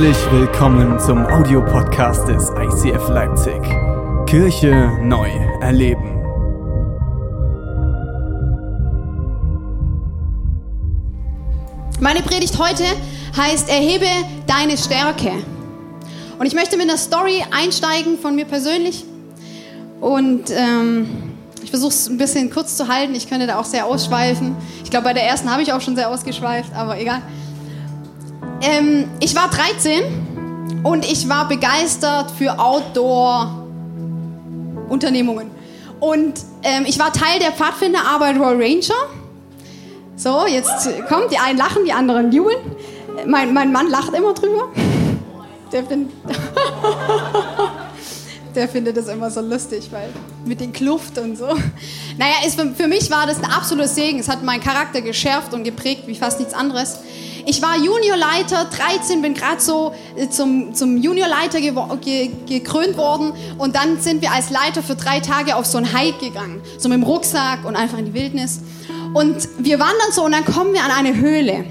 Herzlich willkommen zum Audiopodcast des ICF Leipzig. Kirche neu erleben. Meine Predigt heute heißt Erhebe deine Stärke. Und ich möchte mit einer Story einsteigen von mir persönlich. Und ähm, ich versuche es ein bisschen kurz zu halten. Ich könnte da auch sehr ausschweifen. Ich glaube, bei der ersten habe ich auch schon sehr ausgeschweift, aber egal. Ähm, ich war 13 und ich war begeistert für Outdoor-Unternehmungen. Und ähm, ich war Teil der Pfadfinderarbeit Royal Ranger. So, jetzt kommt, die einen lachen, die anderen jubeln. Mein, mein Mann lacht immer drüber. Der, find, der findet das immer so lustig, weil mit den Kluft und so. Naja, ist, für, mich war das ein absoluter Segen. Es hat meinen Charakter geschärft und geprägt wie fast nichts anderes. Ich war Juniorleiter, 13, bin gerade so äh, zum, zum Juniorleiter ge gekrönt worden und dann sind wir als Leiter für drei Tage auf so ein Hike gegangen, so mit dem Rucksack und einfach in die Wildnis. Und wir wandern so und dann kommen wir an eine Höhle.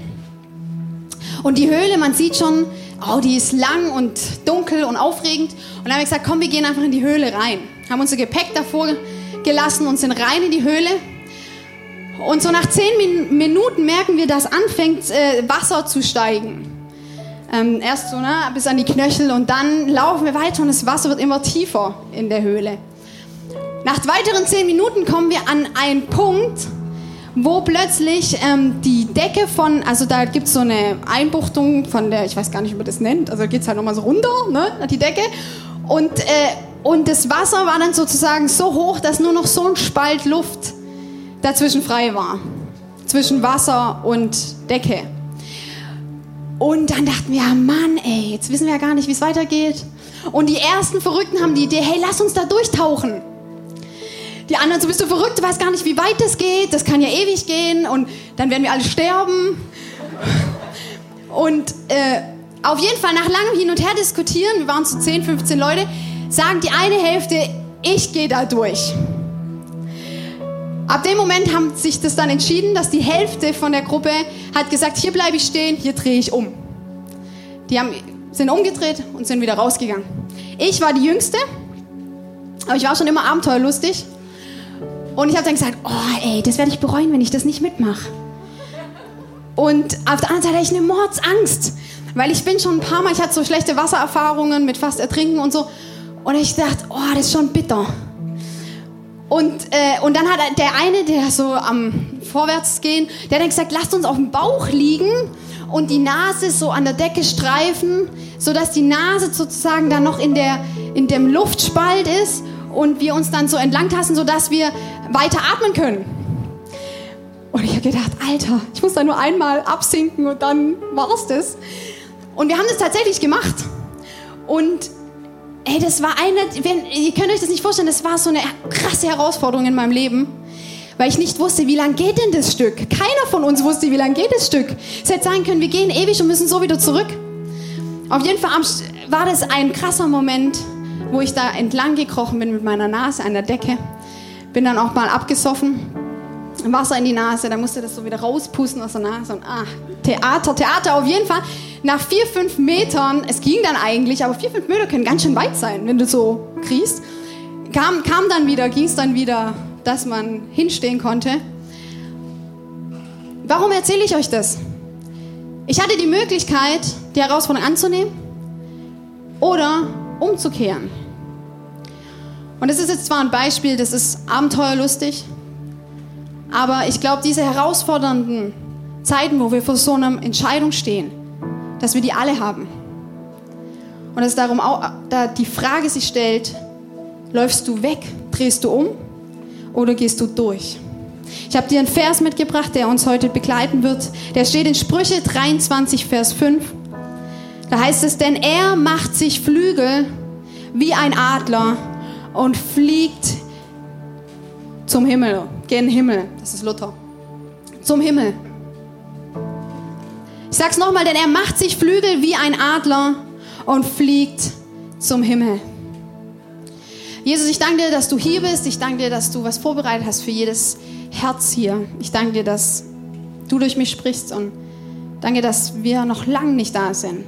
Und die Höhle, man sieht schon, oh, die ist lang und dunkel und aufregend. Und dann haben wir gesagt, komm, wir gehen einfach in die Höhle rein. Haben unser Gepäck davor gelassen und sind rein in die Höhle. Und so nach zehn Min Minuten merken wir, dass anfängt äh, Wasser zu steigen. Ähm, erst so ne, bis an die Knöchel und dann laufen wir weiter und das Wasser wird immer tiefer in der Höhle. Nach weiteren zehn Minuten kommen wir an einen Punkt, wo plötzlich ähm, die Decke von, also da gibt es so eine Einbuchtung von der, ich weiß gar nicht, wie man das nennt, also geht es halt nochmal so runter, ne, die Decke. Und, äh, und das Wasser war dann sozusagen so hoch, dass nur noch so ein Spalt Luft dazwischen frei war. Zwischen Wasser und Decke. Und dann dachten wir, Mann, ey, jetzt wissen wir ja gar nicht, wie es weitergeht. Und die ersten Verrückten haben die Idee, hey, lass uns da durchtauchen. Die anderen so, bist du verrückt, du weißt gar nicht, wie weit das geht, das kann ja ewig gehen und dann werden wir alle sterben. Und äh, auf jeden Fall nach langem Hin und Her diskutieren, wir waren so 10, 15 Leute, sagen die eine Hälfte, ich gehe da durch. Ab dem Moment haben sich das dann entschieden, dass die Hälfte von der Gruppe hat gesagt, hier bleibe ich stehen, hier drehe ich um. Die haben, sind umgedreht und sind wieder rausgegangen. Ich war die Jüngste, aber ich war schon immer abenteuerlustig und ich habe dann gesagt, oh ey, das werde ich bereuen, wenn ich das nicht mitmache. Und auf der anderen Seite hatte ich eine Mordsangst, weil ich bin schon ein paar Mal, ich hatte so schlechte Wassererfahrungen mit fast Ertrinken und so. Und ich dachte, oh, das ist schon bitter. Und, äh, und dann hat der eine, der so am Vorwärts gehen, der hat dann gesagt, lasst uns auf dem Bauch liegen und die Nase so an der Decke streifen, sodass die Nase sozusagen dann noch in, der, in dem Luftspalt ist und wir uns dann so entlangtasten, sodass wir weiter atmen können. Und ich habe gedacht, Alter, ich muss da nur einmal absinken und dann war's das. Und wir haben das tatsächlich gemacht. Und ey, das war eine, wenn, ihr könnt euch das nicht vorstellen, das war so eine krasse Herausforderung in meinem Leben, weil ich nicht wusste, wie lang geht denn das Stück. Keiner von uns wusste, wie lang geht das Stück. Es hätte sein können, wir gehen ewig und müssen so wieder zurück. Auf jeden Fall war das ein krasser Moment, wo ich da entlang gekrochen bin mit meiner Nase an der Decke. Bin dann auch mal abgesoffen, Wasser in die Nase, dann musste das so wieder rauspusten aus der Nase und ah, Theater, Theater auf jeden Fall. Nach vier, fünf Metern, es ging dann eigentlich, aber vier, fünf Meter können ganz schön weit sein, wenn du so kriegst. Kam, kam dann wieder, ging es dann wieder, dass man hinstehen konnte. Warum erzähle ich euch das? Ich hatte die Möglichkeit, die Herausforderung anzunehmen oder umzukehren. Und das ist jetzt zwar ein Beispiel, das ist abenteuerlustig, aber ich glaube, diese herausfordernden Zeiten, wo wir vor so einer Entscheidung stehen, dass wir die alle haben. Und dass darum auch, da die Frage sich stellt, läufst du weg, drehst du um oder gehst du durch? Ich habe dir einen Vers mitgebracht, der uns heute begleiten wird. Der steht in Sprüche 23, Vers 5. Da heißt es, denn er macht sich Flügel wie ein Adler und fliegt zum Himmel, gen Himmel. Das ist Luther. Zum Himmel. Ich sag's nochmal, denn er macht sich Flügel wie ein Adler und fliegt zum Himmel. Jesus, ich danke dir, dass du hier bist. Ich danke dir, dass du was vorbereitet hast für jedes Herz hier. Ich danke dir, dass du durch mich sprichst und danke, dass wir noch lange nicht da sind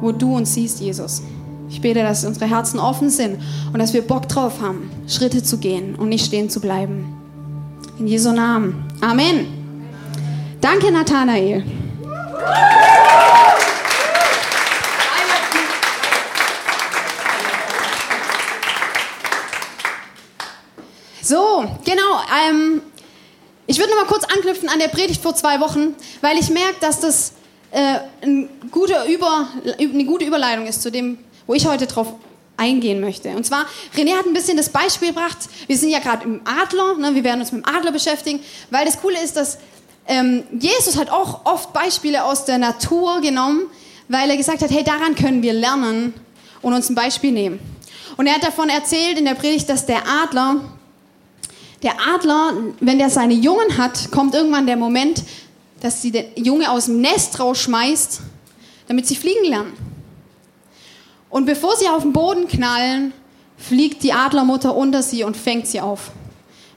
wo du uns siehst, Jesus. Ich bete, dass unsere Herzen offen sind und dass wir Bock drauf haben, Schritte zu gehen und nicht stehen zu bleiben. In Jesu Namen. Amen. Danke, Nathanael. So, genau. Ähm, ich würde noch mal kurz anknüpfen an der Predigt vor zwei Wochen, weil ich merke, dass das äh, ein guter Über, eine gute Überleitung ist zu dem, wo ich heute drauf eingehen möchte. Und zwar, René hat ein bisschen das Beispiel gebracht, wir sind ja gerade im Adler, ne, wir werden uns mit dem Adler beschäftigen, weil das Coole ist, dass ähm, Jesus hat auch oft Beispiele aus der Natur genommen, weil er gesagt hat, hey, daran können wir lernen und uns ein Beispiel nehmen. Und er hat davon erzählt in der Predigt, dass der Adler, der Adler, wenn der seine Jungen hat, kommt irgendwann der Moment, dass sie den Junge aus dem Nest rausschmeißt, damit sie fliegen lernen. Und bevor sie auf den Boden knallen, fliegt die Adlermutter unter sie und fängt sie auf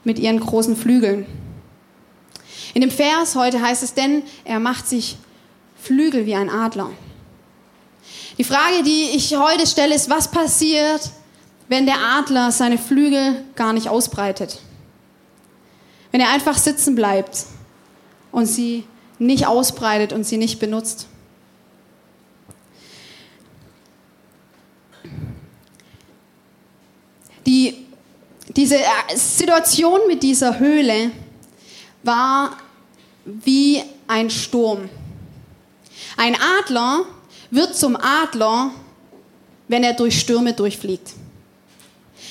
mit ihren großen Flügeln. In dem Vers heute heißt es, denn er macht sich Flügel wie ein Adler. Die Frage, die ich heute stelle, ist, was passiert, wenn der Adler seine Flügel gar nicht ausbreitet? Wenn er einfach sitzen bleibt und sie nicht ausbreitet und sie nicht benutzt? Die, diese äh, Situation mit dieser Höhle war wie ein Sturm. Ein Adler wird zum Adler, wenn er durch Stürme durchfliegt.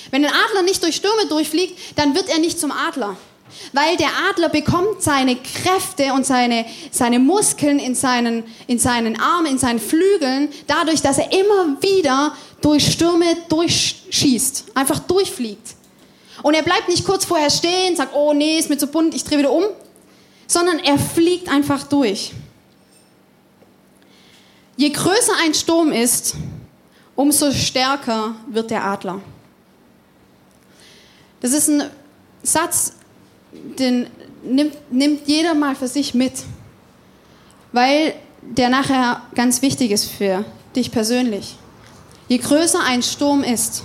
Wenn ein Adler nicht durch Stürme durchfliegt, dann wird er nicht zum Adler. Weil der Adler bekommt seine Kräfte und seine, seine Muskeln in seinen, in seinen Armen, in seinen Flügeln, dadurch, dass er immer wieder durch Stürme durchschießt, einfach durchfliegt. Und er bleibt nicht kurz vorher stehen, sagt, oh nee, ist mir zu bunt, ich drehe wieder um, sondern er fliegt einfach durch. Je größer ein Sturm ist, umso stärker wird der Adler. Das ist ein Satz, den nimmt, nimmt jeder mal für sich mit, weil der nachher ganz wichtig ist für dich persönlich. Je größer ein Sturm ist,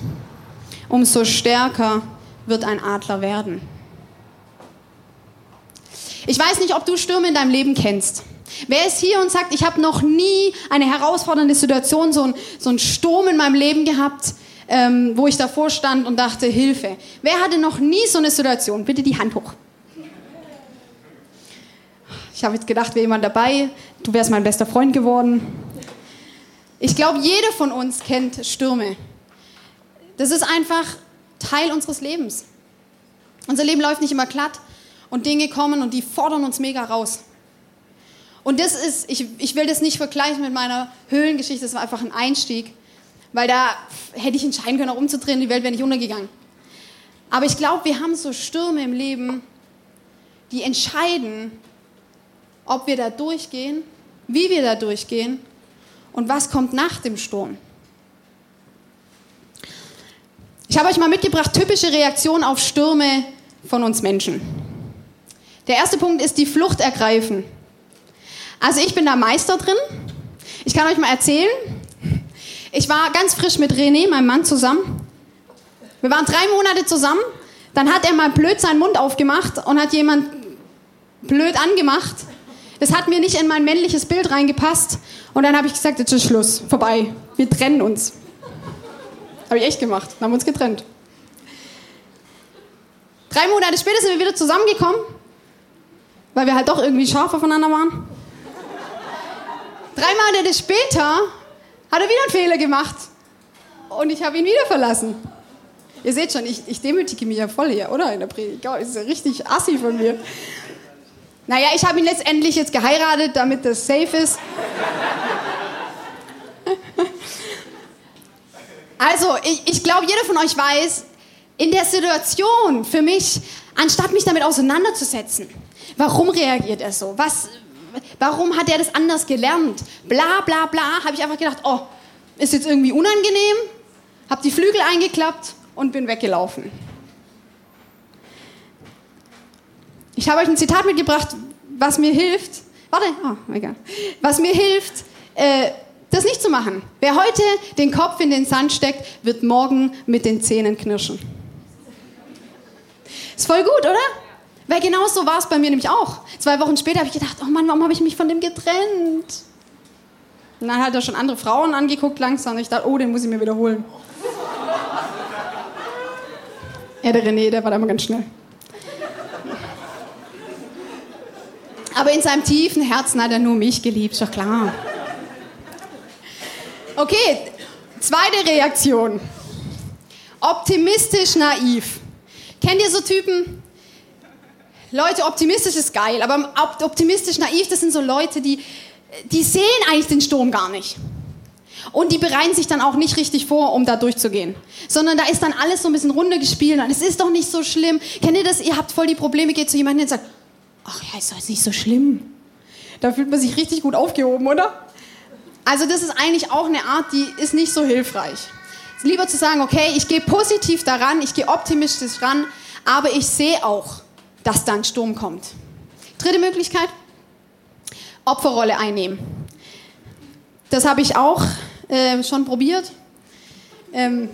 umso stärker wird ein Adler werden. Ich weiß nicht, ob du Stürme in deinem Leben kennst. Wer ist hier und sagt, ich habe noch nie eine herausfordernde Situation, so, ein, so einen Sturm in meinem Leben gehabt, ähm, wo ich davor stand und dachte, Hilfe. Wer hatte noch nie so eine Situation? Bitte die Hand hoch. Ich habe jetzt gedacht, wäre jemand dabei. Du wärst mein bester Freund geworden. Ich glaube, jeder von uns kennt Stürme. Das ist einfach Teil unseres Lebens. Unser Leben läuft nicht immer glatt und Dinge kommen und die fordern uns mega raus. Und das ist, ich, ich will das nicht vergleichen mit meiner Höhlengeschichte, das war einfach ein Einstieg, weil da hätte ich entscheiden können, auch umzudrehen, die Welt wäre nicht untergegangen. Aber ich glaube, wir haben so Stürme im Leben, die entscheiden, ob wir da durchgehen, wie wir da durchgehen und was kommt nach dem Sturm. Ich habe euch mal mitgebracht, typische Reaktionen auf Stürme von uns Menschen. Der erste Punkt ist die Flucht ergreifen. Also ich bin da Meister drin. Ich kann euch mal erzählen. Ich war ganz frisch mit René, meinem Mann, zusammen. Wir waren drei Monate zusammen. Dann hat er mal blöd seinen Mund aufgemacht und hat jemand blöd angemacht. Das hat mir nicht in mein männliches Bild reingepasst. Und dann habe ich gesagt, jetzt ist Schluss, vorbei. Wir trennen uns. Habe ich echt gemacht. Dann haben wir uns getrennt. Drei Monate später sind wir wieder zusammengekommen, weil wir halt doch irgendwie scharf aufeinander waren. Drei Monate später hat er wieder einen Fehler gemacht und ich habe ihn wieder verlassen. Ihr seht schon, ich, ich demütige mich ja voll hier, oder? In der Predigt. Das ist ja richtig assi von mir. Naja, ich habe ihn letztendlich jetzt geheiratet, damit das safe ist. Also, ich, ich glaube, jeder von euch weiß, in der Situation für mich, anstatt mich damit auseinanderzusetzen, warum reagiert er so? Was, warum hat er das anders gelernt? Bla bla bla, habe ich einfach gedacht, oh, ist jetzt irgendwie unangenehm, habe die Flügel eingeklappt und bin weggelaufen. Ich habe euch ein Zitat mitgebracht, was mir hilft. Warte, oh, egal. Was mir hilft, äh, das nicht zu machen. Wer heute den Kopf in den Sand steckt, wird morgen mit den Zähnen knirschen. Ist voll gut, oder? Weil genau so war es bei mir nämlich auch. Zwei Wochen später habe ich gedacht, oh Mann, warum habe ich mich von dem getrennt? Und dann hat er schon andere Frauen angeguckt langsam und ich dachte, oh, den muss ich mir wiederholen. Ja, der René, der war da immer ganz schnell. Aber in seinem tiefen Herzen hat er nur mich geliebt, doch klar. Okay, zweite Reaktion. Optimistisch naiv. Kennt ihr so Typen? Leute, optimistisch ist geil, aber optimistisch naiv, das sind so Leute, die, die sehen eigentlich den Sturm gar nicht. Und die bereiten sich dann auch nicht richtig vor, um da durchzugehen. Sondern da ist dann alles so ein bisschen runtergespielt und es ist doch nicht so schlimm. Kennt ihr das? Ihr habt voll die Probleme, geht zu jemandem und sagt, ach ja, ist doch nicht so schlimm. Da fühlt man sich richtig gut aufgehoben, oder? Also das ist eigentlich auch eine Art, die ist nicht so hilfreich. Lieber zu sagen, okay, ich gehe positiv daran, ich gehe optimistisch ran, aber ich sehe auch, dass da ein Sturm kommt. Dritte Möglichkeit, Opferrolle einnehmen. Das habe ich auch äh, schon probiert. Ähm,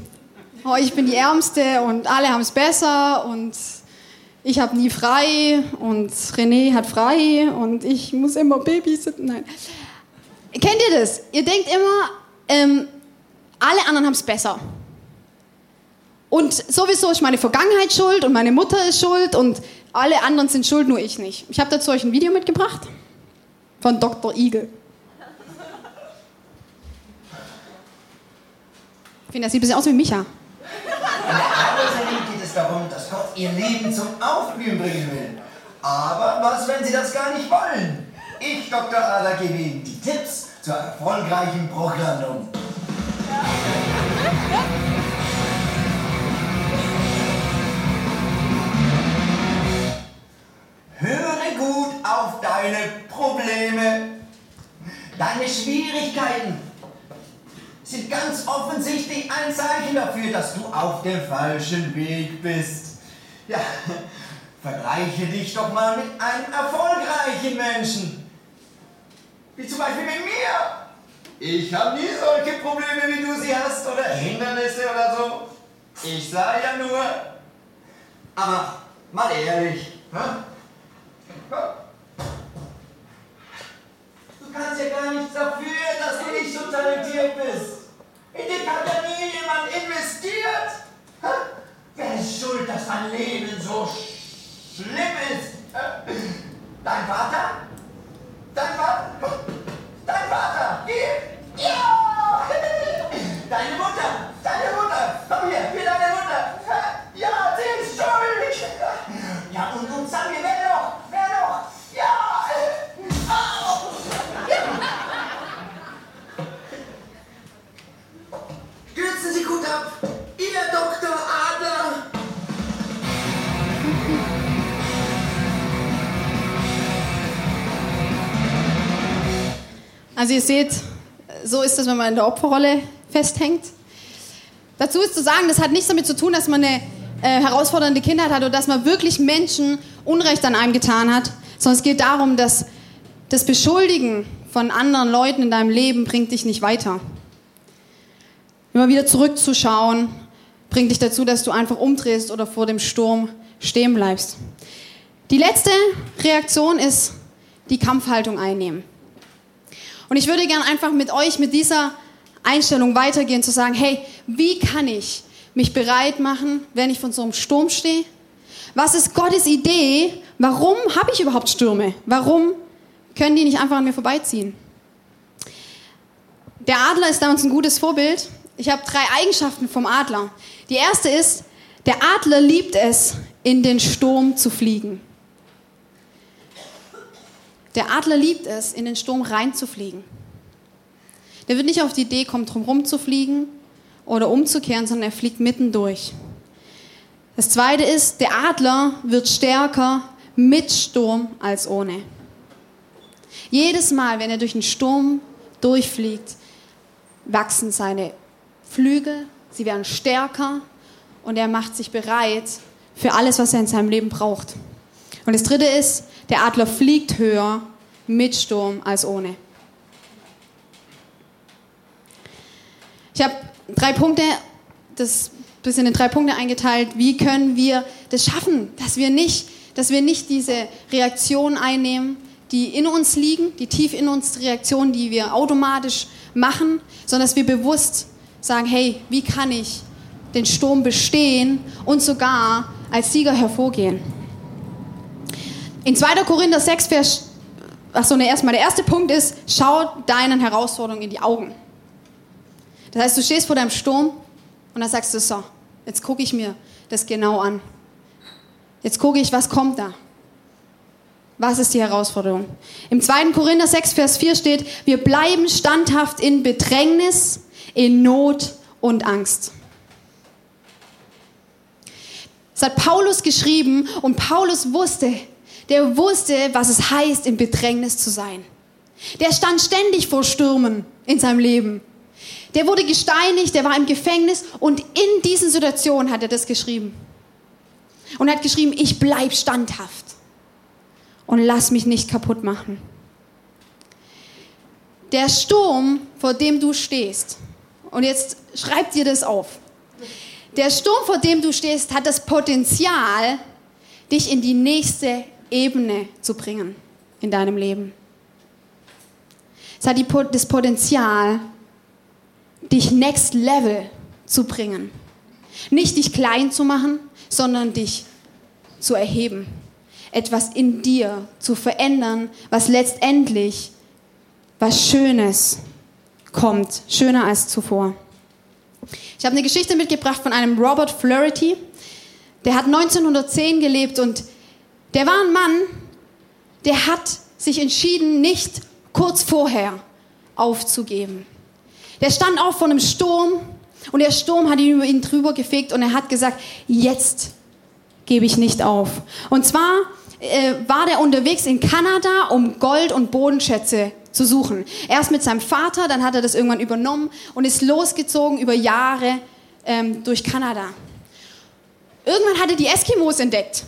oh, ich bin die Ärmste und alle haben es besser und ich habe nie frei und René hat frei und ich muss immer babysitten. Nein. Kennt ihr das? Ihr denkt immer, ähm, alle anderen haben es besser. Und sowieso ist meine Vergangenheit schuld und meine Mutter ist schuld und alle anderen sind schuld, nur ich nicht. Ich habe dazu euch ein Video mitgebracht von Dr. Igel. Ich finde, er sieht ein bisschen aus wie Micha. Geht es darum, dass Ihr Leben zum Aufblühen bringen will. Aber was, wenn sie das gar nicht wollen? Ich, Dr. Ada, gebe Ihnen die Tipps zur erfolgreichen Programmierung. Höre gut auf deine Probleme, deine Schwierigkeiten sind ganz offensichtlich ein Zeichen dafür, dass du auf dem falschen Weg bist. Ja, vergleiche dich doch mal mit einem erfolgreichen Menschen. Wie zum Beispiel mit mir. Ich habe nie solche Probleme, wie du sie hast, oder Hindernisse oder so. Ich sah ja nur. Aber mal ehrlich, hä? Du kannst ja gar nichts dafür, dass du nicht so talentiert bist. In dich hat ja nie jemand investiert. Hä? Wer ist schuld, dass dein Leben so schlimm ist? Dein Vater? Also ihr seht, so ist es, wenn man in der Opferrolle festhängt. Dazu ist zu sagen, das hat nichts damit zu tun, dass man eine äh, herausfordernde Kindheit hat oder dass man wirklich Menschen Unrecht an einem getan hat, sondern es geht darum, dass das Beschuldigen von anderen Leuten in deinem Leben bringt dich nicht weiter. Immer wieder zurückzuschauen, bringt dich dazu, dass du einfach umdrehst oder vor dem Sturm stehen bleibst. Die letzte Reaktion ist die Kampfhaltung einnehmen. Und ich würde gern einfach mit euch mit dieser Einstellung weitergehen, zu sagen, hey, wie kann ich mich bereit machen, wenn ich von so einem Sturm stehe? Was ist Gottes Idee? Warum habe ich überhaupt Stürme? Warum können die nicht einfach an mir vorbeiziehen? Der Adler ist da uns ein gutes Vorbild. Ich habe drei Eigenschaften vom Adler. Die erste ist, der Adler liebt es, in den Sturm zu fliegen. Der Adler liebt es, in den Sturm reinzufliegen. Der wird nicht auf die Idee kommen, drumherum zu fliegen oder umzukehren, sondern er fliegt mitten durch. Das zweite ist, der Adler wird stärker mit Sturm als ohne. Jedes Mal, wenn er durch einen Sturm durchfliegt, wachsen seine Flügel, sie werden stärker und er macht sich bereit für alles, was er in seinem Leben braucht. Und das dritte ist, der Adler fliegt höher mit Sturm als ohne. Ich habe drei Punkte, das bisschen in drei Punkte eingeteilt. Wie können wir das schaffen, dass wir nicht, dass wir nicht diese Reaktionen einnehmen, die in uns liegen, die tief in uns Reaktionen, die wir automatisch machen, sondern dass wir bewusst sagen, hey, wie kann ich den Sturm bestehen und sogar als Sieger hervorgehen? In 2. Korinther 6, Vers, achso, ne, erstmal der erste Punkt ist, schau deinen Herausforderungen in die Augen. Das heißt, du stehst vor deinem Sturm und dann sagst du so, jetzt gucke ich mir das genau an. Jetzt gucke ich, was kommt da. Was ist die Herausforderung? Im 2. Korinther 6, Vers 4 steht, wir bleiben standhaft in Bedrängnis, in Not und Angst. Das hat Paulus geschrieben und Paulus wusste, der wusste, was es heißt, in Bedrängnis zu sein. Der stand ständig vor Stürmen in seinem Leben. Der wurde gesteinigt, der war im Gefängnis und in diesen Situationen hat er das geschrieben. Und hat geschrieben, ich bleib standhaft und lass mich nicht kaputt machen. Der Sturm, vor dem du stehst, und jetzt schreib dir das auf. Der Sturm, vor dem du stehst, hat das Potenzial, dich in die nächste Ebene zu bringen in deinem Leben. Es hat die, das Potenzial, dich next level zu bringen. Nicht dich klein zu machen, sondern dich zu erheben. Etwas in dir zu verändern, was letztendlich was Schönes kommt, schöner als zuvor. Ich habe eine Geschichte mitgebracht von einem Robert Flaherty. Der hat 1910 gelebt und der war ein Mann, der hat sich entschieden, nicht kurz vorher aufzugeben. Der stand auch vor einem Sturm und der Sturm hat ihn über ihn drüber gefegt und er hat gesagt, jetzt gebe ich nicht auf. Und zwar äh, war der unterwegs in Kanada, um Gold und Bodenschätze zu suchen. Erst mit seinem Vater, dann hat er das irgendwann übernommen und ist losgezogen über Jahre ähm, durch Kanada. Irgendwann hat er die Eskimos entdeckt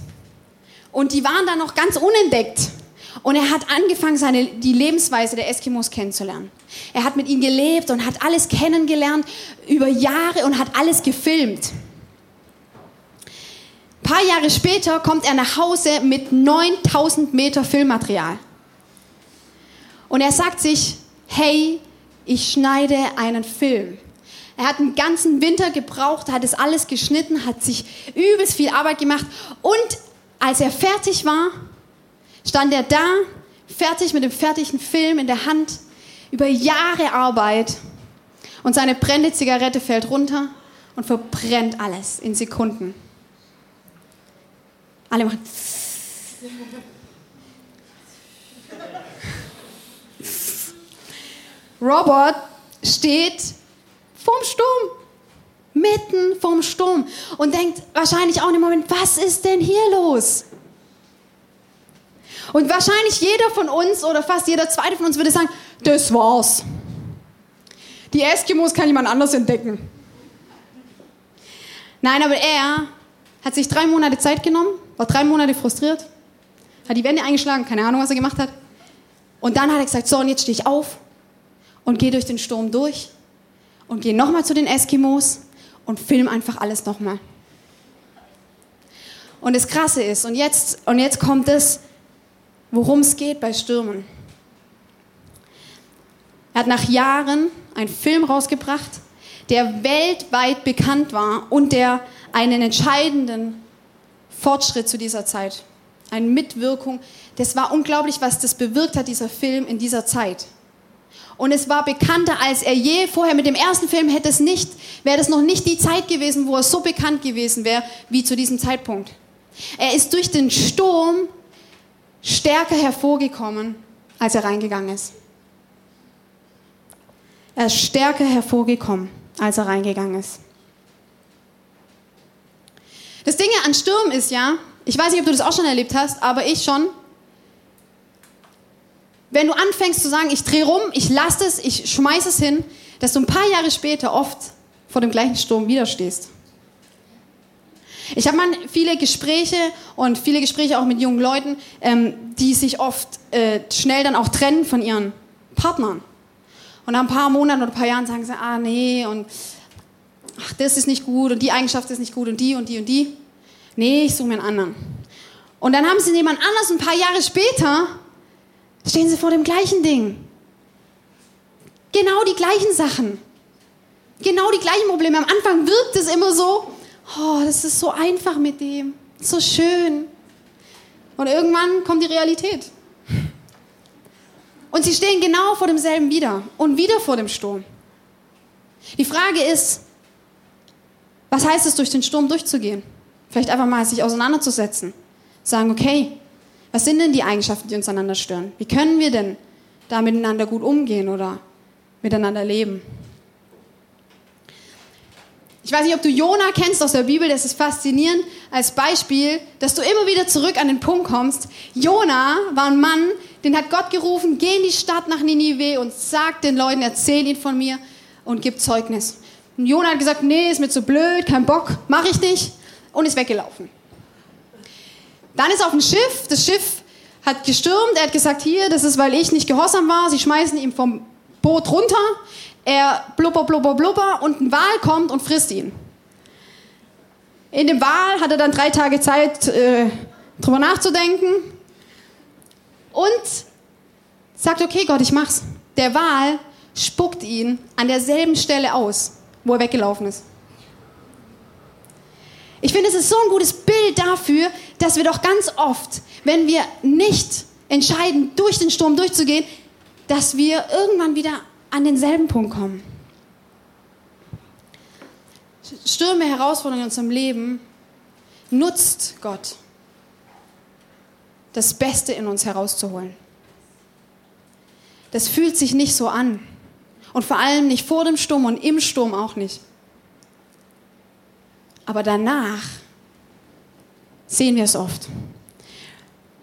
und die waren dann noch ganz unentdeckt. Und er hat angefangen, seine, die Lebensweise der Eskimos kennenzulernen. Er hat mit ihnen gelebt und hat alles kennengelernt über Jahre und hat alles gefilmt. Ein paar Jahre später kommt er nach Hause mit 9000 Meter Filmmaterial. Und er sagt sich, hey, ich schneide einen Film. Er hat einen ganzen Winter gebraucht, hat es alles geschnitten, hat sich übelst viel Arbeit gemacht und als er fertig war, stand er da, fertig mit dem fertigen Film in der Hand, über Jahre Arbeit und seine brennende Zigarette fällt runter und verbrennt alles in Sekunden. Alle machen. Robert steht vorm Sturm, mitten vorm Sturm und denkt wahrscheinlich auch in dem Moment, was ist denn hier los? Und wahrscheinlich jeder von uns oder fast jeder zweite von uns würde sagen, das war's. Die Eskimos kann jemand anders entdecken. Nein, aber er hat sich drei Monate Zeit genommen, war drei Monate frustriert, hat die Wände eingeschlagen, keine Ahnung, was er gemacht hat. Und dann hat er gesagt, so, und jetzt stehe ich auf und gehe durch den Sturm durch und gehe nochmal zu den Eskimos und film einfach alles nochmal. Und das Krasse ist, und jetzt, und jetzt kommt es, worum es geht bei Stürmen. Er hat nach Jahren einen Film rausgebracht, der weltweit bekannt war und der einen entscheidenden Fortschritt zu dieser Zeit, eine Mitwirkung. Das war unglaublich, was das bewirkt hat, dieser Film in dieser Zeit. Und es war bekannter als er je vorher. Mit dem ersten Film hätte es nicht, wäre das noch nicht die Zeit gewesen, wo er so bekannt gewesen wäre wie zu diesem Zeitpunkt. Er ist durch den Sturm stärker hervorgekommen, als er reingegangen ist. Er ist stärker hervorgekommen, als er reingegangen ist. Das Ding an Sturm ist ja, ich weiß nicht, ob du das auch schon erlebt hast, aber ich schon. Wenn du anfängst zu sagen, ich drehe rum, ich lasse es, ich schmeiße es hin, dass du ein paar Jahre später oft vor dem gleichen Sturm widerstehst. Ich habe mal viele Gespräche und viele Gespräche auch mit jungen Leuten, ähm, die sich oft äh, schnell dann auch trennen von ihren Partnern. Und nach ein paar Monaten oder ein paar Jahren sagen sie, ah nee, und ach, das ist nicht gut und die Eigenschaft ist nicht gut und die und die und die. Nee, ich suche mir einen anderen. Und dann haben sie jemand anders, ein paar Jahre später stehen sie vor dem gleichen Ding. Genau die gleichen Sachen. Genau die gleichen Probleme. Am Anfang wirkt es immer so, oh, das ist so einfach mit dem, so schön. Und irgendwann kommt die Realität. Und sie stehen genau vor demselben wieder und wieder vor dem Sturm. Die Frage ist, was heißt es, durch den Sturm durchzugehen? Vielleicht einfach mal sich auseinanderzusetzen. Sagen, okay, was sind denn die Eigenschaften, die uns einander stören? Wie können wir denn da miteinander gut umgehen oder miteinander leben? Ich weiß nicht, ob du Jona kennst aus der Bibel, das ist faszinierend als Beispiel, dass du immer wieder zurück an den Punkt kommst. Jona war ein Mann, den hat Gott gerufen, geh in die Stadt nach Ninive und sag den Leuten, erzähl ihn von mir und gib Zeugnis. Und Jona hat gesagt, nee, ist mir zu blöd, kein Bock, mach ich nicht und ist weggelaufen. Dann ist auf ein Schiff, das Schiff hat gestürmt, er hat gesagt, hier, das ist, weil ich nicht gehorsam war, sie schmeißen ihn vom Boot runter, er blubber, blubber, blubber und ein Wal kommt und frisst ihn. In dem Wal hat er dann drei Tage Zeit, äh, drüber nachzudenken und sagt, okay Gott, ich mach's. Der Wal spuckt ihn an derselben Stelle aus, wo er weggelaufen ist. Ich finde, es ist so ein gutes Bild dafür, dass wir doch ganz oft, wenn wir nicht entscheiden, durch den Sturm durchzugehen, dass wir irgendwann wieder an denselben Punkt kommen. Stürme, Herausforderungen in unserem Leben nutzt Gott, das Beste in uns herauszuholen. Das fühlt sich nicht so an. Und vor allem nicht vor dem Sturm und im Sturm auch nicht. Aber danach sehen wir es oft.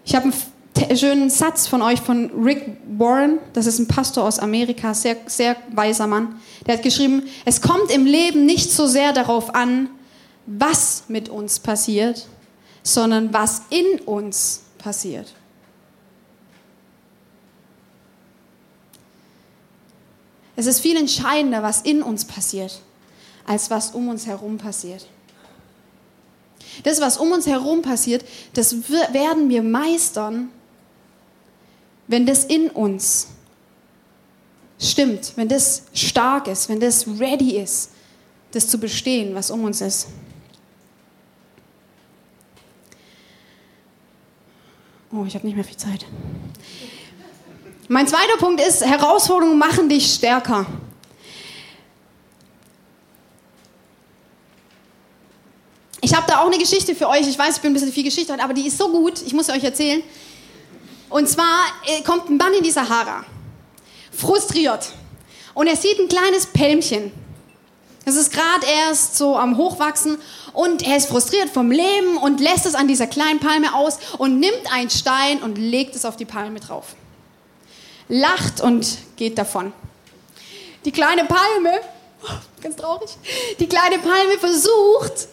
Ich habe einen schönen Satz von euch von Rick Warren, das ist ein Pastor aus Amerika, sehr, sehr weiser Mann. Der hat geschrieben, es kommt im Leben nicht so sehr darauf an, was mit uns passiert, sondern was in uns passiert. Es ist viel entscheidender, was in uns passiert, als was um uns herum passiert. Das, was um uns herum passiert, das werden wir meistern, wenn das in uns stimmt, wenn das stark ist, wenn das ready ist, das zu bestehen, was um uns ist. Oh, ich habe nicht mehr viel Zeit. Mein zweiter Punkt ist, Herausforderungen machen dich stärker. Ich habe da auch eine Geschichte für euch. Ich weiß, ich bin ein bisschen viel Geschichte aber die ist so gut, ich muss sie euch erzählen. Und zwar äh, kommt ein Mann in die Sahara, frustriert. Und er sieht ein kleines Pälmchen. Es ist gerade erst so am Hochwachsen und er ist frustriert vom Leben und lässt es an dieser kleinen Palme aus und nimmt einen Stein und legt es auf die Palme drauf. Lacht und geht davon. Die kleine Palme, ganz traurig, die kleine Palme versucht,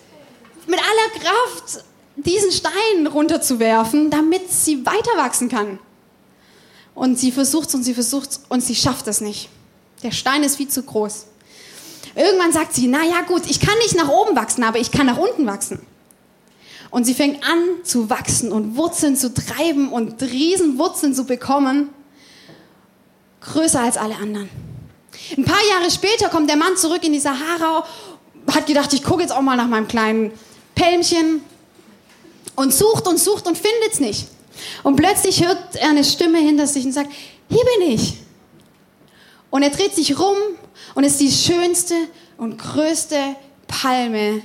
mit aller Kraft diesen Stein runterzuwerfen, damit sie weiter wachsen kann. Und sie versucht und sie versucht und sie schafft es nicht. Der Stein ist viel zu groß. Irgendwann sagt sie, na ja gut, ich kann nicht nach oben wachsen, aber ich kann nach unten wachsen. Und sie fängt an zu wachsen und Wurzeln zu treiben und Riesenwurzeln zu bekommen, größer als alle anderen. Ein paar Jahre später kommt der Mann zurück in die Sahara, hat gedacht, ich gucke jetzt auch mal nach meinem kleinen Pälmchen und sucht und sucht und findet es nicht. Und plötzlich hört er eine Stimme hinter sich und sagt, hier bin ich. Und er dreht sich rum und ist die schönste und größte Palme,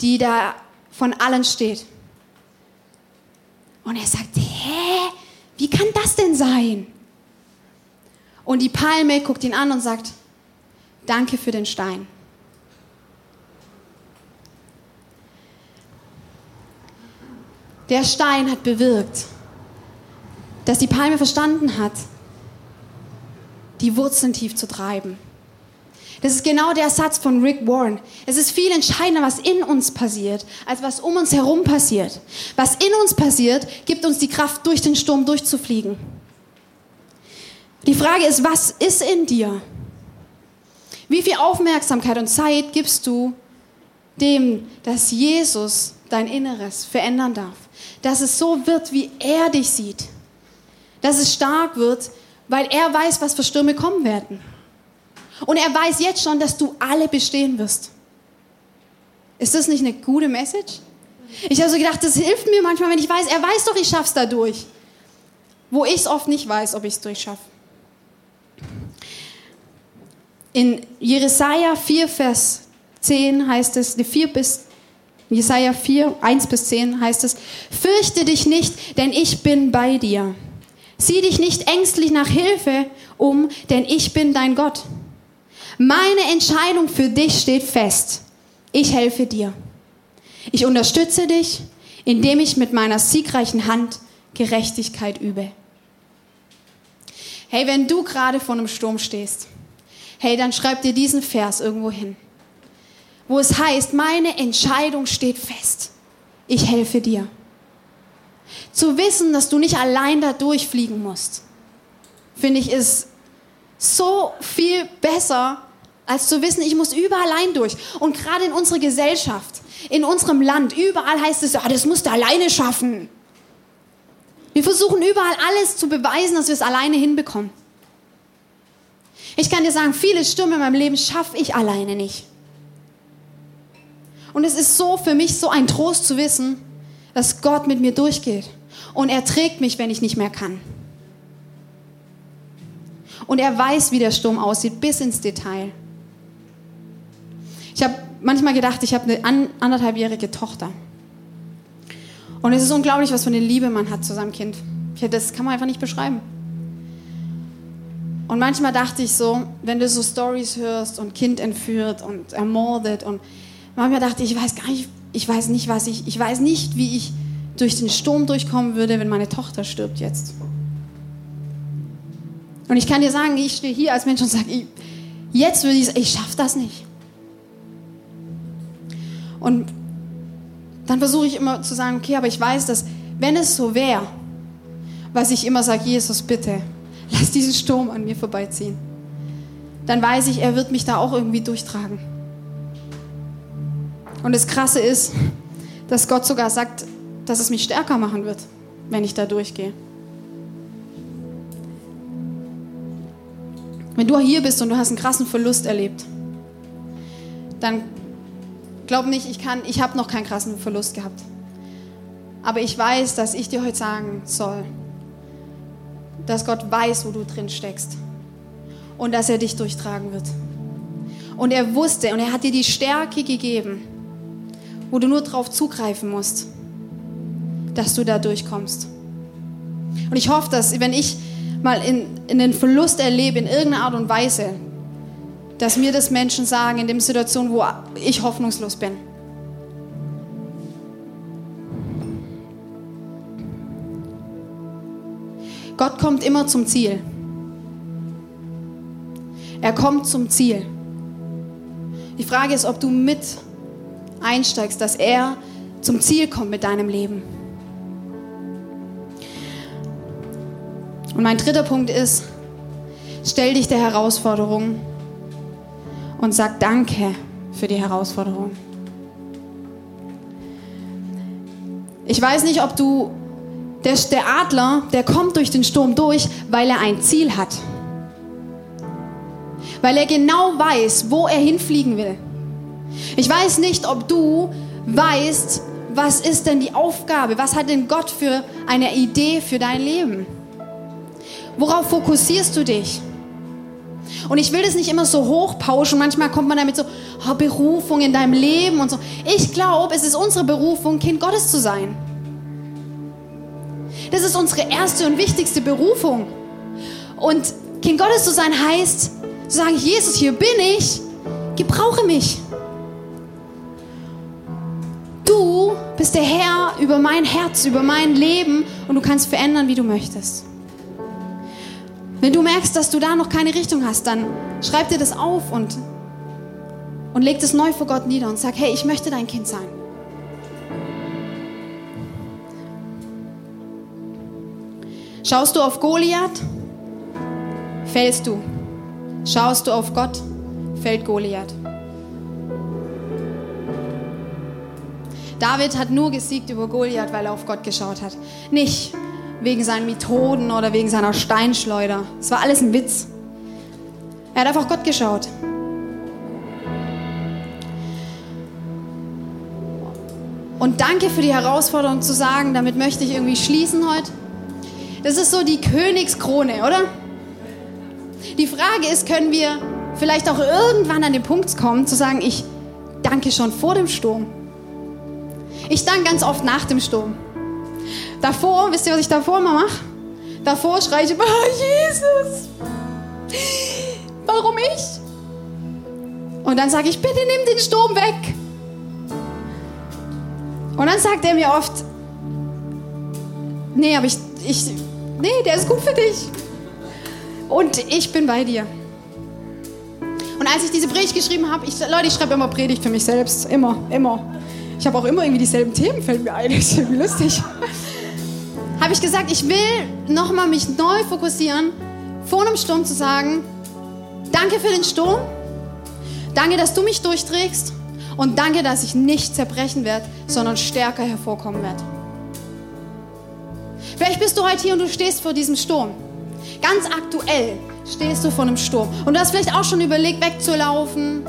die da von allen steht. Und er sagt, hä, wie kann das denn sein? Und die Palme guckt ihn an und sagt, danke für den Stein. Der Stein hat bewirkt, dass die Palme verstanden hat, die Wurzeln tief zu treiben. Das ist genau der Satz von Rick Warren. Es ist viel entscheidender, was in uns passiert, als was um uns herum passiert. Was in uns passiert, gibt uns die Kraft, durch den Sturm durchzufliegen. Die Frage ist, was ist in dir? Wie viel Aufmerksamkeit und Zeit gibst du dem, dass Jesus dein Inneres verändern darf? Dass es so wird, wie er dich sieht. Dass es stark wird, weil er weiß, was für Stürme kommen werden. Und er weiß jetzt schon, dass du alle bestehen wirst. Ist das nicht eine gute Message? Ich habe so gedacht, das hilft mir manchmal, wenn ich weiß, er weiß doch, ich schaff's dadurch. Wo ich es oft nicht weiß, ob ich es durchschaffe. In Jesaja 4, Vers 10 heißt es, 4 bis, Jesaja 4, 1 bis 10 heißt es, fürchte dich nicht, denn ich bin bei dir. Sieh dich nicht ängstlich nach Hilfe um, denn ich bin dein Gott. Meine Entscheidung für dich steht fest. Ich helfe dir. Ich unterstütze dich, indem ich mit meiner siegreichen Hand Gerechtigkeit übe. Hey, wenn du gerade vor einem Sturm stehst, hey, dann schreib dir diesen Vers irgendwo hin, wo es heißt, meine Entscheidung steht fest. Ich helfe dir. Zu wissen, dass du nicht allein da durchfliegen musst, finde ich, ist so viel besser, als zu wissen, ich muss überall allein durch. Und gerade in unserer Gesellschaft, in unserem Land, überall heißt es, ah, das musst du alleine schaffen. Wir versuchen überall alles zu beweisen, dass wir es alleine hinbekommen. Ich kann dir sagen, viele Stürme in meinem Leben schaffe ich alleine nicht. Und es ist so für mich so ein Trost zu wissen, dass Gott mit mir durchgeht. Und er trägt mich, wenn ich nicht mehr kann. Und er weiß, wie der Sturm aussieht, bis ins Detail. Ich habe manchmal gedacht, ich habe eine anderthalbjährige Tochter. Und es ist unglaublich, was für eine Liebe man hat zu seinem Kind. Das kann man einfach nicht beschreiben. Und manchmal dachte ich so, wenn du so Stories hörst und Kind entführt und ermordet und manchmal dachte ich, ich weiß gar nicht, ich weiß nicht, was ich, ich weiß nicht, wie ich durch den Sturm durchkommen würde, wenn meine Tochter stirbt jetzt. Und ich kann dir sagen, ich stehe hier als Mensch und sage, ich, jetzt würde ich, ich schaffe das nicht. Und dann versuche ich immer zu sagen, okay, aber ich weiß, dass wenn es so wäre, was ich immer sage, Jesus, bitte, lass diesen Sturm an mir vorbeiziehen. Dann weiß ich, er wird mich da auch irgendwie durchtragen. Und das Krasse ist, dass Gott sogar sagt, dass es mich stärker machen wird, wenn ich da durchgehe. Wenn du hier bist und du hast einen krassen Verlust erlebt, dann glaub nicht, ich ich habe noch keinen krassen Verlust gehabt. Aber ich weiß, dass ich dir heute sagen soll, dass Gott weiß, wo du drin steckst und dass er dich durchtragen wird. Und er wusste und er hat dir die Stärke gegeben, wo du nur darauf zugreifen musst, dass du da durchkommst. Und ich hoffe, dass wenn ich mal in, in den Verlust erlebe, in irgendeiner Art und Weise, dass mir das Menschen sagen in der Situation, wo ich hoffnungslos bin. Gott kommt immer zum Ziel. Er kommt zum Ziel. Die Frage ist, ob du mit einsteigst, dass er zum Ziel kommt mit deinem Leben. Und mein dritter Punkt ist, stell dich der Herausforderung und sag Danke für die Herausforderung. Ich weiß nicht, ob du der, der Adler, der kommt durch den Sturm durch, weil er ein Ziel hat. Weil er genau weiß, wo er hinfliegen will. Ich weiß nicht, ob du weißt, was ist denn die Aufgabe? Was hat denn Gott für eine Idee für dein Leben? Worauf fokussierst du dich? Und ich will das nicht immer so hochpauschen. Manchmal kommt man damit so, oh, Berufung in deinem Leben und so. Ich glaube, es ist unsere Berufung, Kind Gottes zu sein. Das ist unsere erste und wichtigste Berufung. Und Kind Gottes zu sein heißt, zu sagen, Jesus, hier bin ich, gebrauche mich. Du bist der Herr über mein Herz, über mein Leben und du kannst verändern, wie du möchtest. Wenn du merkst, dass du da noch keine Richtung hast, dann schreib dir das auf und, und leg das neu vor Gott nieder und sag, hey, ich möchte dein Kind sein. Schaust du auf Goliath, fällst du. Schaust du auf Gott, fällt Goliath. David hat nur gesiegt über Goliath, weil er auf Gott geschaut hat. Nicht wegen seinen Methoden oder wegen seiner Steinschleuder. Es war alles ein Witz. Er hat einfach Gott geschaut. Und danke für die Herausforderung zu sagen, damit möchte ich irgendwie schließen heute. Das ist so die Königskrone, oder? Die Frage ist, können wir vielleicht auch irgendwann an den Punkt kommen, zu sagen, ich danke schon vor dem Sturm. Ich danke ganz oft nach dem Sturm. Davor, wisst ihr, was ich davor immer mache? Davor schreie ich immer, oh, Jesus, warum ich? Und dann sage ich, bitte nimm den Sturm weg. Und dann sagt er mir oft, nee, aber ich, ich, nee, der ist gut für dich. Und ich bin bei dir. Und als ich diese Predigt geschrieben habe, ich, Leute, ich schreibe immer Predigt für mich selbst. Immer, immer. Ich habe auch immer irgendwie dieselben Themen, fällt mir ein. Ist irgendwie lustig. habe ich gesagt, ich will nochmal mich neu fokussieren, vor einem Sturm zu sagen, danke für den Sturm. Danke, dass du mich durchträgst. Und danke, dass ich nicht zerbrechen werde, sondern stärker hervorkommen werde. Vielleicht bist du heute hier und du stehst vor diesem Sturm. Ganz aktuell stehst du vor einem Sturm. Und du hast vielleicht auch schon überlegt, wegzulaufen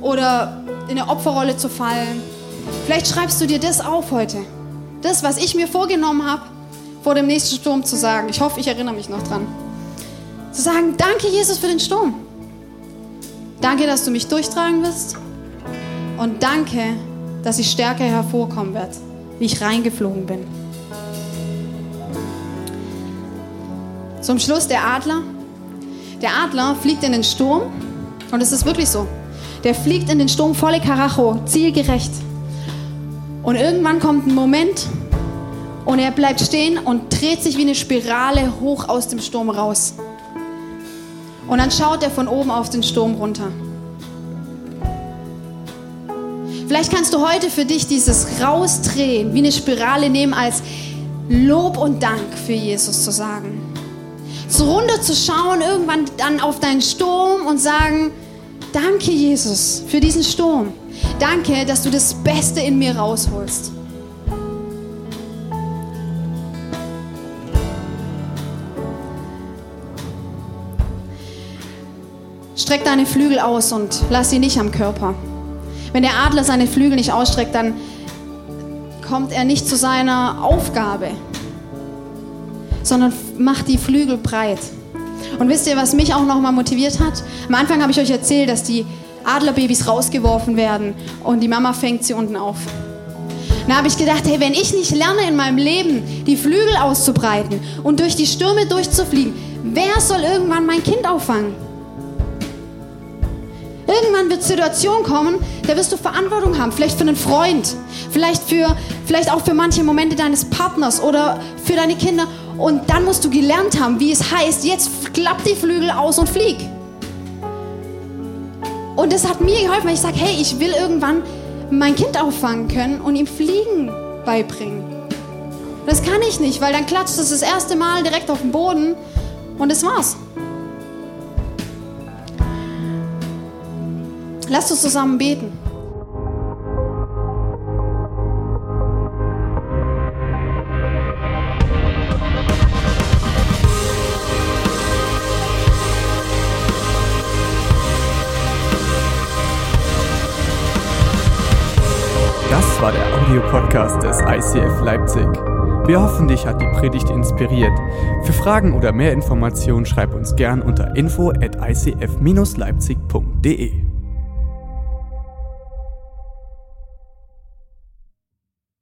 oder in eine Opferrolle zu fallen. Vielleicht schreibst du dir das auf heute. Das, was ich mir vorgenommen habe, vor dem nächsten Sturm zu sagen. Ich hoffe, ich erinnere mich noch dran. Zu sagen, danke Jesus für den Sturm. Danke, dass du mich durchtragen wirst. Und danke, dass ich stärker hervorkommen werde, wie ich reingeflogen bin. Zum Schluss der Adler. Der Adler fliegt in den Sturm und es ist wirklich so. Der fliegt in den Sturm volle Karacho, zielgerecht. Und irgendwann kommt ein Moment und er bleibt stehen und dreht sich wie eine Spirale hoch aus dem Sturm raus. Und dann schaut er von oben auf den Sturm runter. Vielleicht kannst du heute für dich dieses Rausdrehen wie eine Spirale nehmen als Lob und Dank für Jesus zu sagen. So runter zu schauen, irgendwann dann auf deinen Sturm und sagen, danke Jesus für diesen Sturm. Danke, dass du das Beste in mir rausholst. Streck deine Flügel aus und lass sie nicht am Körper. Wenn der Adler seine Flügel nicht ausstreckt, dann kommt er nicht zu seiner Aufgabe, sondern macht die Flügel breit. Und wisst ihr, was mich auch nochmal motiviert hat? Am Anfang habe ich euch erzählt, dass die Adlerbabys rausgeworfen werden und die Mama fängt sie unten auf. Da habe ich gedacht, hey, wenn ich nicht lerne in meinem Leben, die Flügel auszubreiten und durch die Stürme durchzufliegen, wer soll irgendwann mein Kind auffangen? Irgendwann wird Situation kommen, da wirst du Verantwortung haben, vielleicht für einen Freund, vielleicht für vielleicht auch für manche Momente deines Partners oder für deine Kinder und dann musst du gelernt haben, wie es heißt, jetzt klapp die Flügel aus und flieg. Und das hat mir geholfen, weil ich sage, hey, ich will irgendwann mein Kind auffangen können und ihm Fliegen beibringen. Das kann ich nicht, weil dann klatscht es das erste Mal direkt auf den Boden und das war's. Lasst uns zusammen beten. Audiopodcast des ICF Leipzig. Wir hoffen, dich hat die Predigt inspiriert. Für Fragen oder mehr Informationen schreib uns gern unter info at icf-leipzig.de.